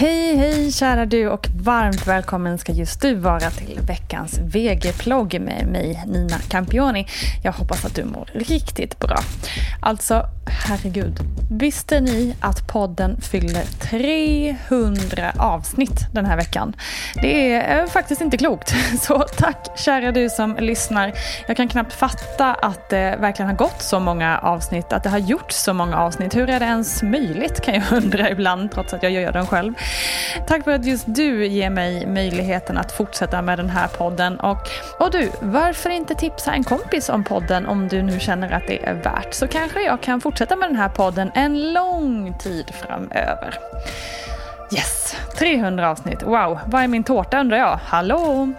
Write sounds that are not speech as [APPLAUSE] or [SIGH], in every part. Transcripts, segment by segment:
Hej, hej kära du och varmt välkommen ska just du vara till veckans VG-plogg med mig Nina Campioni. Jag hoppas att du mår riktigt bra. Alltså, herregud. Visste ni att podden fyller 300 avsnitt den här veckan? Det är faktiskt inte klokt. [LAUGHS] Så tack kära du som lyssnar. Jag kan knappt fatta att det verkligen har gått så många avsnitt, att det har gjorts så många avsnitt. Hur är det ens möjligt kan jag [LAUGHS] undra ibland, trots att jag gör den själv. Tack för att just du ger mig möjligheten att fortsätta med den här podden. Och, och du, varför inte tipsa en kompis om podden om du nu känner att det är värt? Så kanske jag kan fortsätta med den här podden en lång tid framöver. Yes, 300 avsnitt. Wow, vad är min tårta undrar jag? Hallå!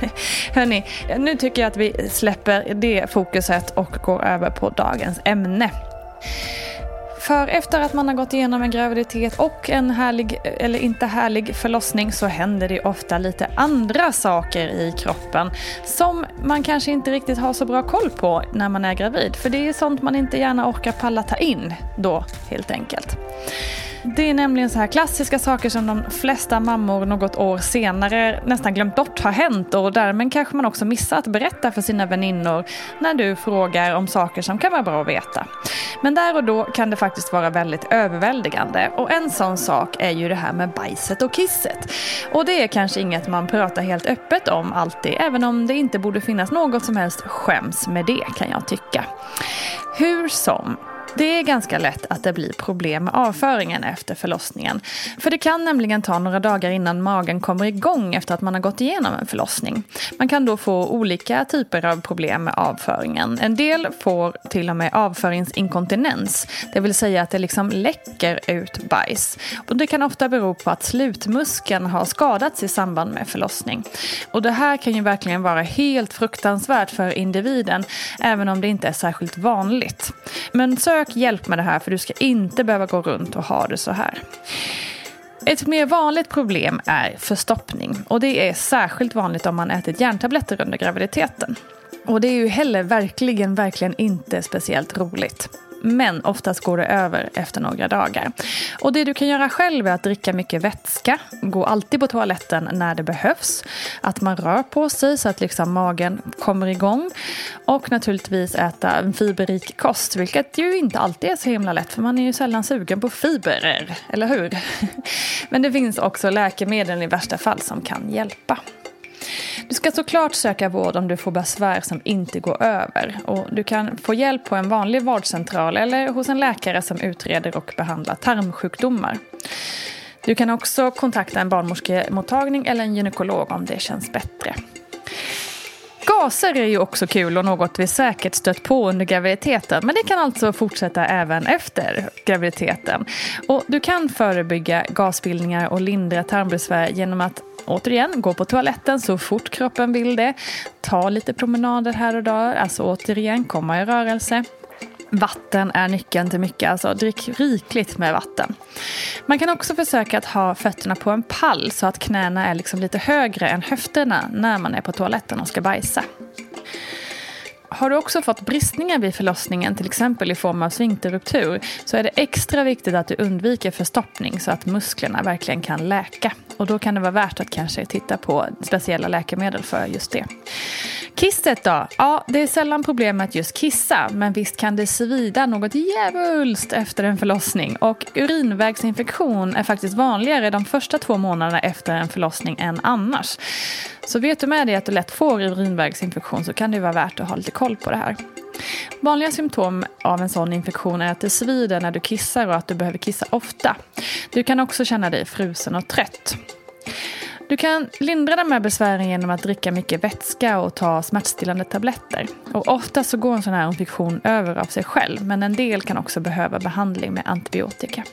[LAUGHS] Hörni, nu tycker jag att vi släpper det fokuset och går över på dagens ämne. För efter att man har gått igenom en graviditet och en härlig, eller inte härlig förlossning så händer det ofta lite andra saker i kroppen som man kanske inte riktigt har så bra koll på när man är gravid. För det är sånt man inte gärna orkar palla ta in då helt enkelt. Det är nämligen så här klassiska saker som de flesta mammor något år senare nästan glömt bort har hänt och därmed kanske man också missar att berätta för sina väninnor när du frågar om saker som kan vara bra att veta. Men där och då kan det faktiskt vara väldigt överväldigande och en sån sak är ju det här med bajset och kisset. Och det är kanske inget man pratar helt öppet om alltid, även om det inte borde finnas något som helst skäms med det kan jag tycka. Hur som, det är ganska lätt att det blir problem med avföringen efter förlossningen. För det kan nämligen ta några dagar innan magen kommer igång efter att man har gått igenom en förlossning. Man kan då få olika typer av problem med avföringen. En del får till och med avföringsinkontinens, det vill säga att det liksom läcker ut bajs. Och det kan ofta bero på att slutmuskeln har skadats i samband med förlossning. Och det här kan ju verkligen vara helt fruktansvärt för individen, även om det inte är särskilt vanligt. Men sök hjälp med det här för du ska inte behöva gå runt och ha det så här. Ett mer vanligt problem är förstoppning och det är särskilt vanligt om man ätit järntabletter under graviditeten. Och det är ju heller verkligen, verkligen inte speciellt roligt. Men oftast går det över efter några dagar. Och det du kan göra själv är att dricka mycket vätska. Gå alltid på toaletten när det behövs. Att man rör på sig så att liksom magen kommer igång. Och naturligtvis äta en fiberrik kost. Vilket ju inte alltid är så himla lätt. För man är ju sällan sugen på fibrer. Eller hur? [LAUGHS] Men det finns också läkemedel i värsta fall som kan hjälpa. Du ska såklart söka vård om du får besvär som inte går över. Och du kan få hjälp på en vanlig vårdcentral eller hos en läkare som utreder och behandlar tarmsjukdomar. Du kan också kontakta en barnmorskemottagning eller en gynekolog om det känns bättre. Gaser är ju också kul och något vi säkert stött på under graviditeten. Men det kan alltså fortsätta även efter graviditeten. Och du kan förebygga gasbildningar och lindra tarmbesvär genom att återigen, gå på toaletten så fort kroppen vill det. Ta lite promenader här och där, alltså återigen komma i rörelse. Vatten är nyckeln till mycket, alltså drick rikligt med vatten. Man kan också försöka att ha fötterna på en pall så att knäna är liksom lite högre än höfterna när man är på toaletten och ska bajsa. Har du också fått bristningar vid förlossningen, till exempel i form av sfinkterruptur, så är det extra viktigt att du undviker förstoppning så att musklerna verkligen kan läka. Och då kan det vara värt att kanske titta på speciella läkemedel för just det. Kisset då? Ja, det är sällan problem med att just kissa, men visst kan det svida något djävulskt efter en förlossning. Och urinvägsinfektion är faktiskt vanligare de första två månaderna efter en förlossning än annars. Så vet du med dig att du lätt får urinvägsinfektion så kan det vara värt att ha lite koll på det här. Vanliga symptom av en sån infektion är att det svider när du kissar och att du behöver kissa ofta. Du kan också känna dig frusen och trött. Du kan lindra de här besvären genom att dricka mycket vätska och ta smärtstillande tabletter. Och ofta så går en sån här infektion över av sig själv men en del kan också behöva behandling med antibiotika.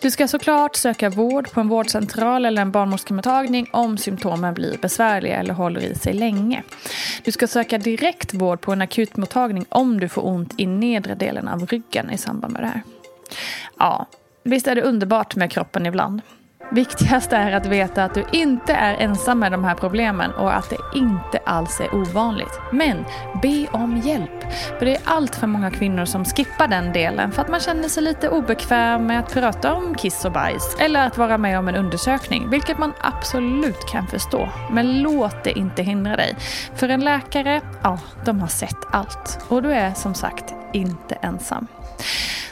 Du ska såklart söka vård på en vårdcentral eller en barnmorskemottagning om symptomen blir besvärliga eller håller i sig länge. Du ska söka direkt vård på en akutmottagning om du får ont i nedre delen av ryggen i samband med det här. Ja, visst är det underbart med kroppen ibland. Viktigast är att veta att du inte är ensam med de här problemen och att det inte alls är ovanligt. Men be om hjälp. För det är allt för många kvinnor som skippar den delen för att man känner sig lite obekväm med att prata om kiss och bajs eller att vara med om en undersökning, vilket man absolut kan förstå. Men låt det inte hindra dig. För en läkare, ja, de har sett allt. Och du är som sagt inte ensam.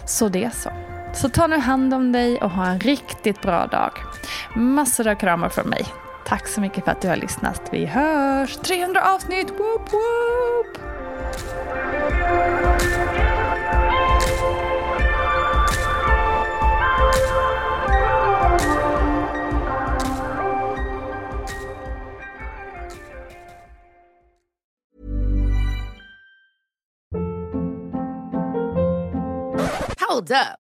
Så det så. Så ta nu hand om dig och ha en riktigt bra dag. Massor av kramar från mig. Tack så mycket för att du har lyssnat. Vi hörs! 300 avsnitt! Woop, woop. Hold up.